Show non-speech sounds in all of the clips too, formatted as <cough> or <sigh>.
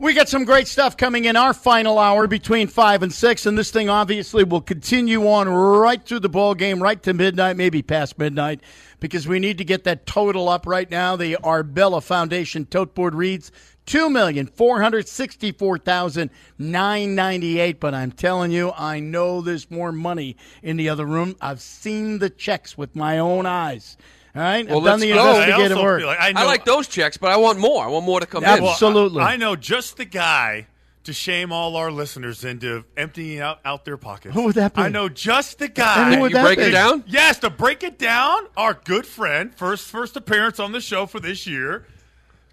We got some great stuff coming in our final hour between five and six, and this thing obviously will continue on right through the ball game, right to midnight, maybe past midnight, because we need to get that total up right now. The Arbella Foundation tote board reads two million four hundred sixty-four thousand nine ninety-eight. But I'm telling you, I know there's more money in the other room. I've seen the checks with my own eyes. All right, Well, I've done let's the go. I investigative also work. feel like I, know, I like those checks, but I want more. I want more to come in. Absolutely. I, I know just the guy to shame all our listeners into emptying out, out their pockets. Who would that be? I know just the guy. Who would You that break be? it down? Yes, to break it down, our good friend, first first appearance on the show for this year,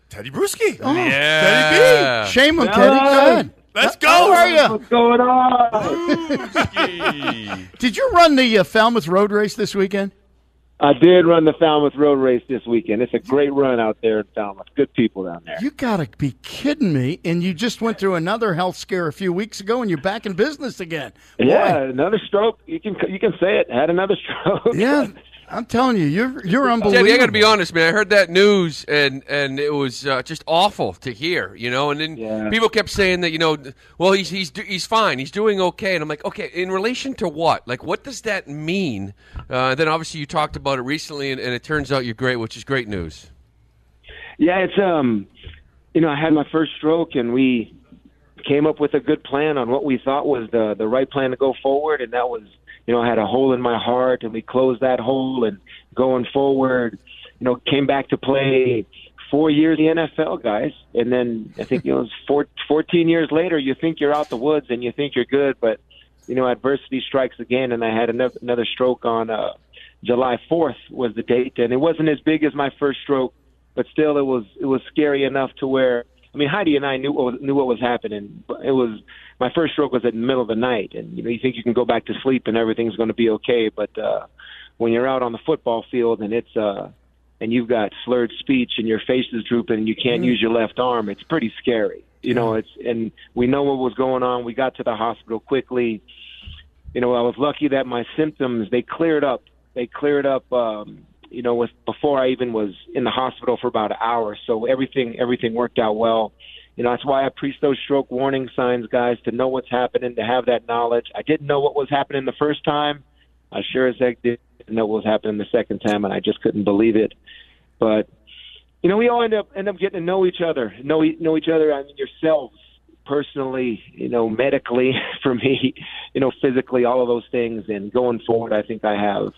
Tedy Bruschi. Oh. Tedy Yeah. Shame him, Tedy. Go Let's go. How are you? What's going on? Did you run the uh, Falmouth Road Race this weekend? I did run the Falmouth Road Race this weekend. It's a great run out there in Falmouth. Good people down there. You got to be kidding me! And you just went through another health scare a few weeks ago, and you're back in business again. Boy, Yeah, another stroke. You can you can say it. Had another <laughs> stroke. yeah. I'm telling you, you're you're unbelievable. Tedy, I got to be honest, man. I heard that news, and and it was uh, just awful to hear, you know. And then Yeah. people kept saying that, you know, well, he's he's he's fine, he's doing okay. And I'm like, okay, in relation to what? Like, what does that mean? Uh, then obviously you talked about it recently, and, and it turns out you're great, which is great news. Yeah, it's um, you know, I had my first stroke, and we came up with a good plan on what we thought was the the right plan to go forward, and that was, you know, I had a hole in my heart, and we closed that hole, and going forward, you know, came back to play four years in the NFL, guys, and then I think you know, it's four, 14 years later, you think you're out the woods and you think you're good, but you know, adversity strikes again, and I had another another stroke on uh, July 4th was the date, and it wasn't as big as my first stroke but still, it was it was scary enough to where I mean Heidi and I knew what was, knew what was happening. It was my first stroke was at the middle of the night, and you know you think you can go back to sleep and everything's going to be okay, but uh, when you're out on the football field and it's uh, and you've got slurred speech and your face is drooping and you can't use your left arm, it's pretty scary. You know, it's and we know what was going on. We got to the hospital quickly. You know, I was lucky that my symptoms they cleared up. They cleared up. Um, you know, with before I even was in the hospital for about an hour. So everything everything worked out well. You know, that's why I preach those stroke warning signs, guys, to know what's happening, to have that knowledge. I didn't know what was happening the first time. I sure as heck didn't know what was happening the second time, and I just couldn't believe it. But you know, we all end up end up getting to know each other, know know each other. I mean, yourselves personally, you know, medically <laughs> for me, you know, physically, all of those things. And going forward, I think I have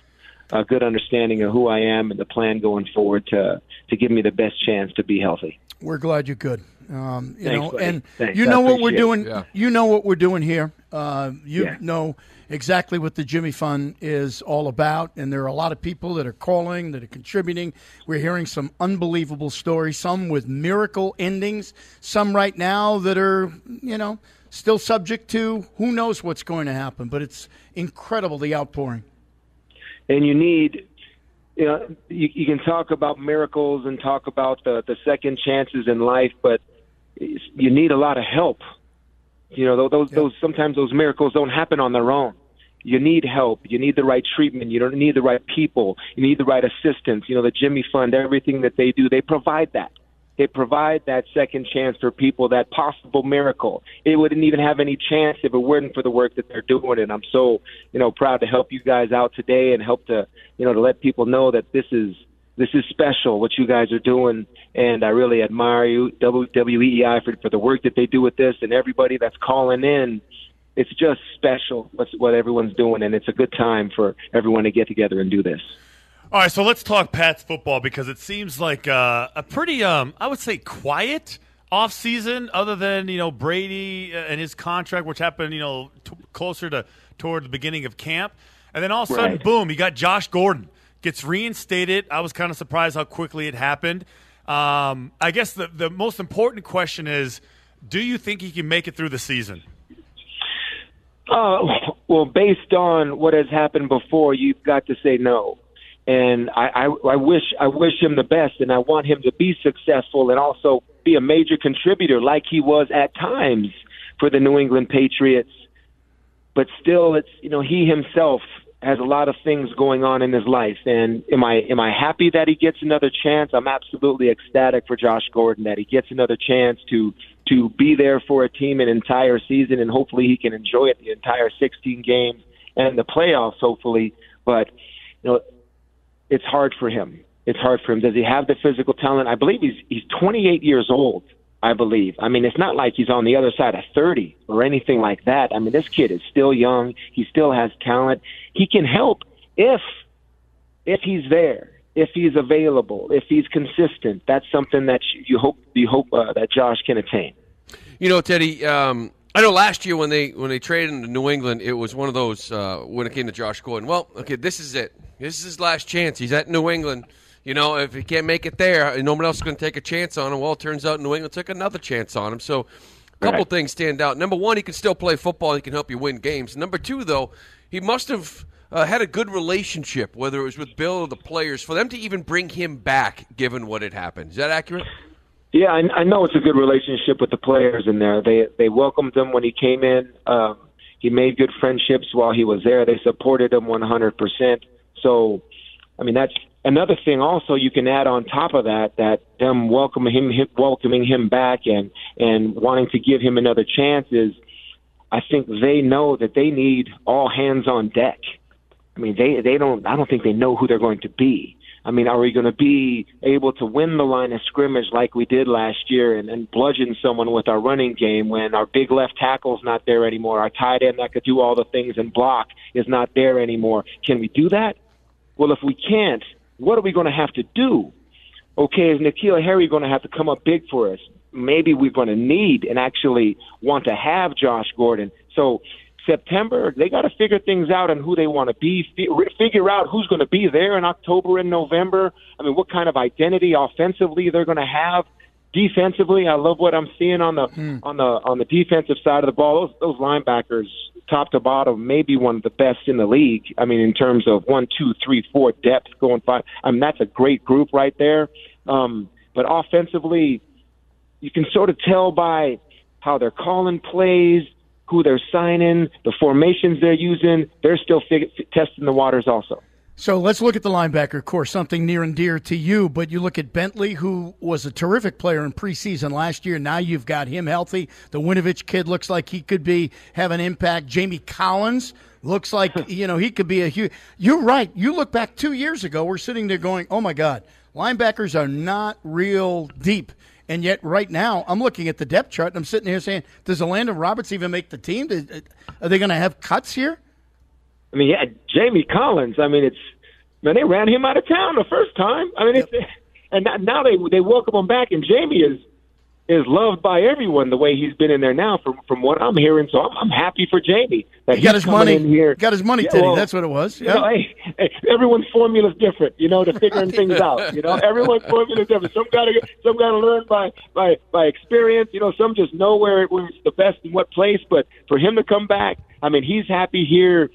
a good understanding of who I am and the plan going forward to to give me the best chance to be healthy. We're glad you could. Um, you Thanks, know, buddy. and Thanks. you know what we're doing. Yeah. You know what we're doing here. Uh, you Yeah. know exactly what the Jimmy Fund is all about, and there are a lot of people that are calling, that are contributing. We're hearing some unbelievable stories, some with miracle endings, some right now that are, you know, still subject to who knows what's going to happen. But it's incredible the outpouring. And you need you know you, you can talk about miracles and talk about the the second chances in life but you need a lot of help. You know tho- those those sometimes those miracles don't happen on their own. You need help. You need the right treatment. You don't need the right people. You need the right assistance. You know the jimmy fund everything that they do they provide that they provide that second chance for people, that possible miracle. It wouldn't even have any chance if it weren't for the work that they're doing. And I'm so, you know, proud to help you guys out today and help to, you know, to let people know that this is this is special what you guys are doing. And I really admire you, WEEI, for, for the work that they do with this and everybody that's calling in. It's just special what's, what everyone's doing, and it's a good time for everyone to get together and do this. All right, so let's talk Pats football because it seems like uh, a pretty, um, I would say, quiet off season. Other than you know Brady uh, and his contract, which happened you know t- closer to toward the beginning of camp, and then all of a sudden, Right. boom, you got Josh Gordon gets reinstated. I was kind of surprised how quickly it happened. Um, I guess the the most important question is Do you think he can make it through the season? Uh, well, based on what has happened before, you've got to say no. And I, I, I wish I wish him the best, and I want him to be successful and also be a major contributor, like he was at times for the New England Patriots. But still, it's you know he himself has a lot of things going on in his life. And am I am I happy that he gets another chance? I'm absolutely ecstatic for Josh Gordon that he gets another chance to to be there for a team an entire season, and hopefully he can enjoy it the entire 16 games and the playoffs. Hopefully, but you know, it's hard for him. It's hard for him. Does he have the physical talent? I believe he's he's 28 years old. I believe. I mean, it's not like he's on the other side of 30 or anything like that. I mean, this kid is still young. He still has talent. He can help if if he's there, if he's available, if he's consistent. That's something that you hope you hope uh, that Josh can attain. You know, Tedy. Um, I know last year when they when they traded into New England, it was one of those uh, when it came to Josh Gordon. Well, okay, this is it. This is his last chance. He's at New England. You know, if he can't make it there, no one else is going to take a chance on him. Well, it turns out New England took another chance on him. So, a couple Right. things stand out. Number one, he can still play football. He can help you win games. Number two, though, he must have uh, had a good relationship, whether it was with Bill or the players, for them to even bring him back, given what had happened. Is that accurate? Yeah, I, I know it's a good relationship with the players in there. They they welcomed him when he came in. Um, he made good friendships while he was there. They supported him 100%. So, I mean, that's another thing. Also, you can add on top of that that them welcoming him, him welcoming him back and and wanting to give him another chance is. I think they know that they need all hands on deck. I mean, they they don't. I don't think they know who they're going to be. I mean, are we going to be able to win the line of scrimmage like we did last year and, and bludgeon someone with our running game when our big left tackle's not there anymore? Our tight end that could do all the things and block is not there anymore. Can we do that? Well, if we can't, what are we going to have to do? Okay, is N'Keal Harry going to have to come up big for us? Maybe we're going to need and actually want to have Josh Gordon. So September, they got to figure things out on who they want to be, figure out who's going to be there in October and November. I mean, what kind of identity offensively they're going to have. Defensively, I love what I'm seeing on the on the on the defensive side of the ball. Those those linebackers, top to bottom, maybe one of the best in the league. I mean, in terms of one, two, three, four depth going five. I mean, that's a great group right there. Um, but offensively, you can sort of tell by how they're calling plays, who they're signing, the formations they're using. They're still fig- testing the waters also. So let's look at the linebacker, of course, something near and dear to you. But you look at Bentley, who was a terrific player in preseason last year. Now you've got him healthy. The Winovich kid looks like he could be have an impact. Jamie Collins looks like <laughs> you know he could be a huge. You're right. You look back two years ago. We're sitting there going, "Oh my God, linebackers are not real deep." And yet, right now, I'm looking at the depth chart and I'm sitting here saying, "Does Landon Roberts even make the team? Uh, are they going to have cuts here?" I mean, yeah, Jamie Collins. I mean, it's man, they ran him out of town the first time. I mean, it's <laughs> and now- now they they welcome him back, and Jamie is is loved by everyone the way he's been in there now. From from what I'm hearing, so I'm, I'm happy for Jamie that He got he's his money. in here. Got his money, Yeah, Tedy. well, That's what it was. You Yeah. know, hey, hey, everyone's formula's different, you know, to figuring <laughs> things out. You know, everyone's formula's different. Some got to some got to learn by by by experience. You know, some just know where it was the best in what place. But for him to come back, I mean, he's happy here.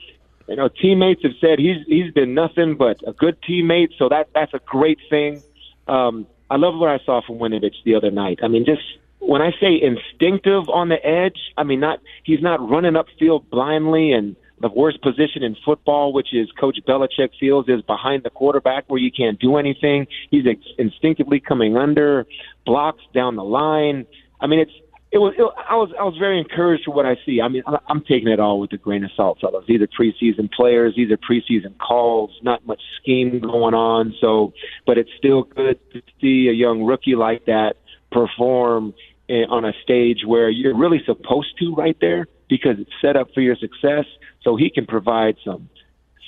You know, teammates have said he's he's been nothing but a good teammate. So that that's a great thing. Um, I love what I saw from Winovich the other night. I mean, just when I say instinctive on the edge, I mean not he's not running upfield blindly and the worst position in football, which is Coach Belichick feels is behind the quarterback where you can't do anything. He's ex- instinctively coming under blocks down the line. I mean, it's it was. It, I was I was very encouraged for what I see. I mean, I- I'm taking it all with a grain of salt, fellas. These are preseason players. These are preseason calls. Not much scheme going on. So, but it's still good to see a young rookie like that perform eh, on a stage where you're really supposed to right there because it's set up for your success. So he can provide some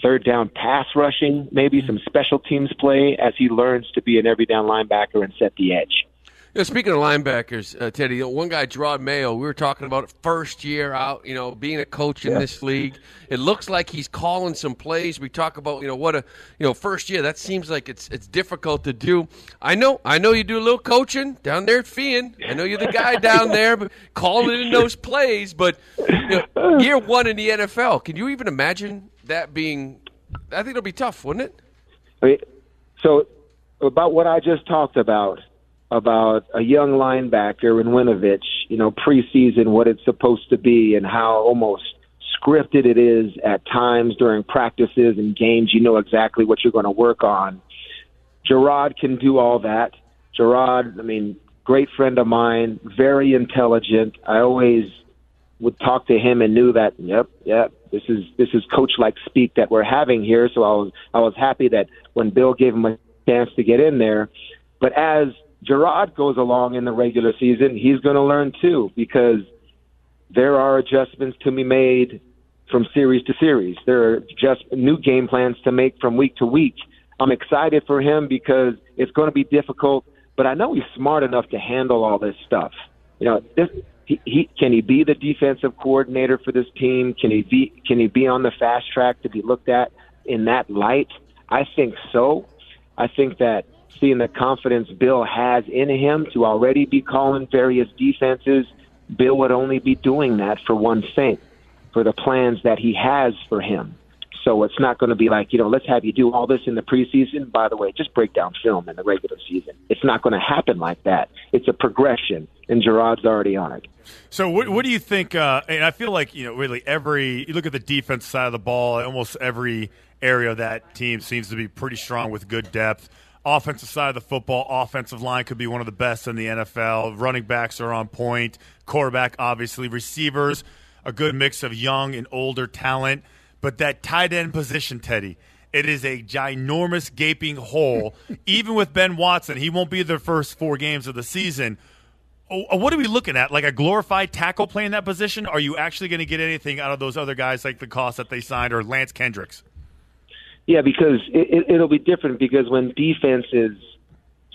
third down pass rushing, maybe some special teams play as he learns to be an every down linebacker and set the edge. You know, speaking of linebackers, uh, Tedy, one guy, Jerod Mayo, we were talking about it first year out, you know, being a coach in Yeah. this league. It looks like he's calling some plays. We talk about, you know, what a, you know, first year. That seems like it's it's difficult to do. I know, I know you do a little coaching down there at Fian. I know you're the guy <laughs> down there, but calling in those plays. But you know, year one in the NFL, can you even imagine that being? I think it'll be tough, wouldn't it? I mean, so about what I just talked about, about a young linebacker in Winovich, you know, preseason, what it's supposed to be, and how almost scripted it is at times during practices and games. You know exactly what you're going to work on. Jerod can do all that. Jerod, I mean, great friend of mine, very intelligent. I always would talk to him and knew that, yep, yep, this is this is coach like speak that we're having here. So I was I was happy that when Bill gave him a chance to get in there. But as Jerod goes along in the regular season, he's going to learn too because there are adjustments to be made from series to series. There are just new game plans to make from week to week. I'm excited for him because it's going to be difficult, but I know he's smart enough to handle all this stuff. You know, this, he, he can he be the defensive coordinator for this team? Can he be can he be on the fast track to be looked at in that light? I think so. I think that seeing the confidence Bill has in him to already be calling various defenses, Bill would only be doing that for one thing, for the plans that he has for him. So it's not going to be like, you know, let's have you do all this in the preseason. By the way, just break down film in the regular season. It's not going to happen like that. It's a progression, and Jerod's already on it. So, what, what do you think? Uh, and I feel like you know, really every you look at the defense side of the ball, almost every area that team seems to be pretty strong with good depth. Offensive side of the football, offensive line could be one of the best in the NFL. Running backs are on point. Quarterback, obviously, receivers, a good mix of young and older talent. But that tight end position, Tedy, it is a ginormous gaping hole. <laughs> Even with Ben Watson, he won't be the first four games of the season. Oh, uh, What are we looking at? Like a glorified tackle playing that position? Are you actually going to get anything out of those other guys like LaCosse that they signed or Lance Kendricks? Yeah, because it, it, it'll be different because when defenses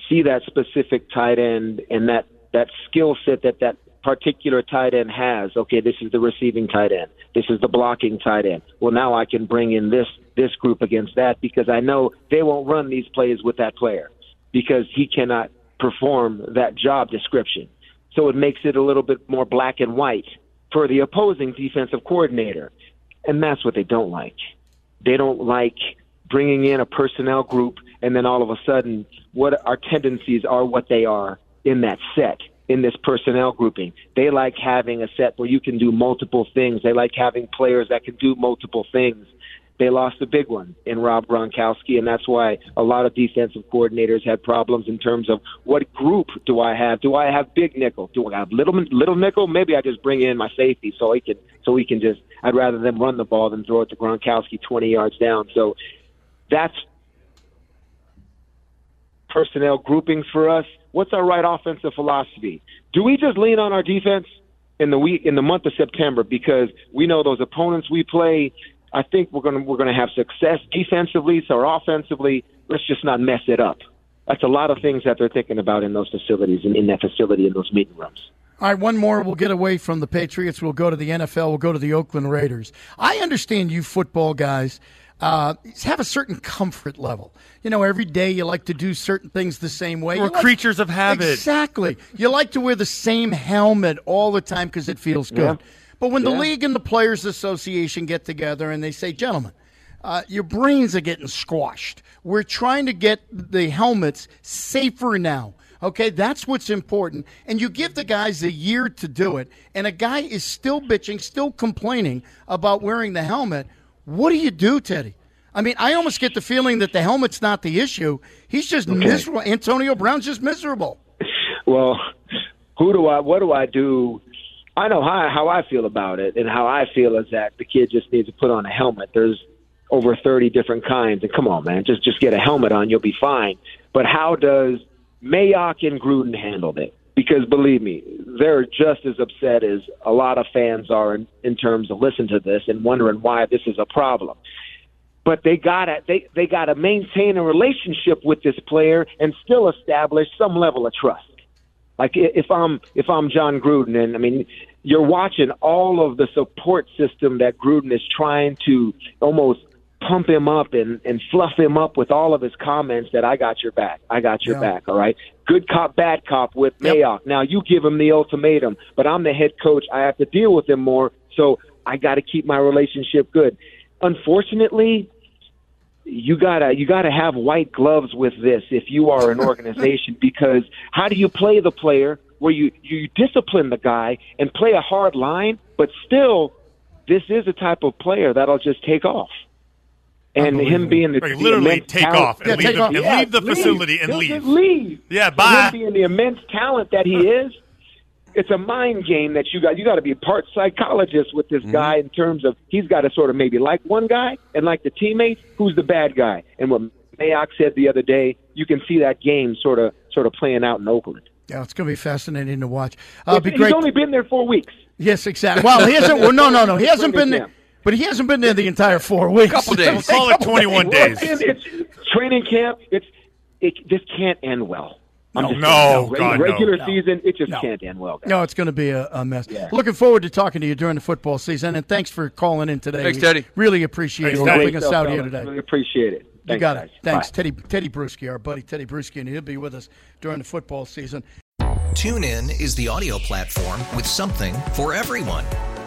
see that specific tight end and that that skill set that that particular tight end has, okay, this is the receiving tight end, this is the blocking tight end. Well, now I can bring in this this group against that because I know they won't run these plays with that player because he cannot perform that job description. So it makes it a little bit more black and white for the opposing defensive coordinator. And that's what they don't like. They don't like bringing in a personnel group and then all of a sudden what our tendencies are what they are in that set in this personnel grouping. They like having a set where you can do multiple things. They like having players that can do multiple things. They lost a big one in Rob Gronkowski, and that's why a lot of defensive coordinators had problems in terms of what group do I have? Do I have big nickel? Do I have little little nickel? Maybe I just bring in my safety so he can so he can just. I'd rather them run the ball than throw it to Gronkowski twenty yards down. So that's personnel groupings for us. What's our right offensive philosophy? Do we just lean on our defense in the week in the month of September because we know those opponents we play? I think we're gonna we're gonna have success defensively, so offensively, let's just not mess it up. That's a lot of things that they're thinking about in those facilities in, in that facility in those meeting rooms. All right, one more. We'll get away from the Patriots. We'll go to the NFL. We'll go to the Oakland Raiders. I understand you football guys uh, have a certain comfort level. You know, every day you like to do certain things the same way. We're You like- creatures of habit. Exactly. You like to wear the same helmet all the time because it feels good. Yeah. But when the league and the Players Association get together and they say, gentlemen, uh, your brains are getting squashed. We're trying to get the helmets safer now. Okay, that's what's important. And you give the guys a year to do it, and a guy is still bitching, still complaining about wearing the helmet. What do you do, Tedy? I mean, I almost get the feeling that the helmet's not the issue. He's just miserable. Antonio Brown's just miserable. Well, who do I? What do I do? I know how how I feel about it, and how I feel is that the kid just needs to put on a helmet. There's over 30 different kinds, and come on, man, just just get a helmet on, you'll be fine. But how does Mayock and Gruden handle it? Because believe me, they're just as upset as a lot of fans are in, in terms of listening to this and wondering why this is a problem but they gotta they they gotta maintain a relationship with this player and still establish some level of trust. Like if I'm if I'm Jon Gruden, and I mean, you're watching all of the support system that Gruden is trying to almost pump him up and and fluff him up with all of his comments that I got your back, I got your Yeah. back. All right, good cop, bad cop with Yep. Mayock. Now you give him the ultimatum, but I'm the head coach. I have to deal with him more, so I got to keep my relationship good. Unfortunately, you gotta you gotta have white gloves with this if you are an <laughs> organization because how do you play the player where you you discipline the guy and play a hard line, but still this is a type of player that'll just take off. And him being the, Like, literally immense take talent- off and Yeah, leave take the, off. and Yeah, leave the facility and He'll leave. leave. Yeah, And bye. Him being the immense talent that he <laughs> is, it's a mind game that you got. You got to be part psychologist with Mm-hmm. this guy in terms of he's got to sort of maybe like one guy and like the teammates. Who's the bad guy? And what Mayock said the other day, you can see that game sort of sort of playing out in Oakland. Yeah, it's going to be fascinating to watch. Uh, it'd be He's great. only been there four weeks. yes, exactly. Well, he hasn't. Well, no, no, no. He hasn't been there. Camp. But he hasn't been there the entire four weeks. Couple days. Call it 21 days. It's, it's training camp. It's it. This can't end well. I'm No, just no, saying, God, no. regular No. season, it just No. can't end well. guys. No, it's going to be a, a mess. Yeah. Looking forward to talking to you during the football season, and thanks for calling in today. Thanks, We Tedy. Really appreciate Thanks, you Tedy. helping us out here today. Really appreciate it. You got guys. it. Thanks, Bye. Tedy Tedy Bruschi, our buddy Tedy Bruschi, and he'll be with us during the football season. Tune in is the audio platform with something for everyone.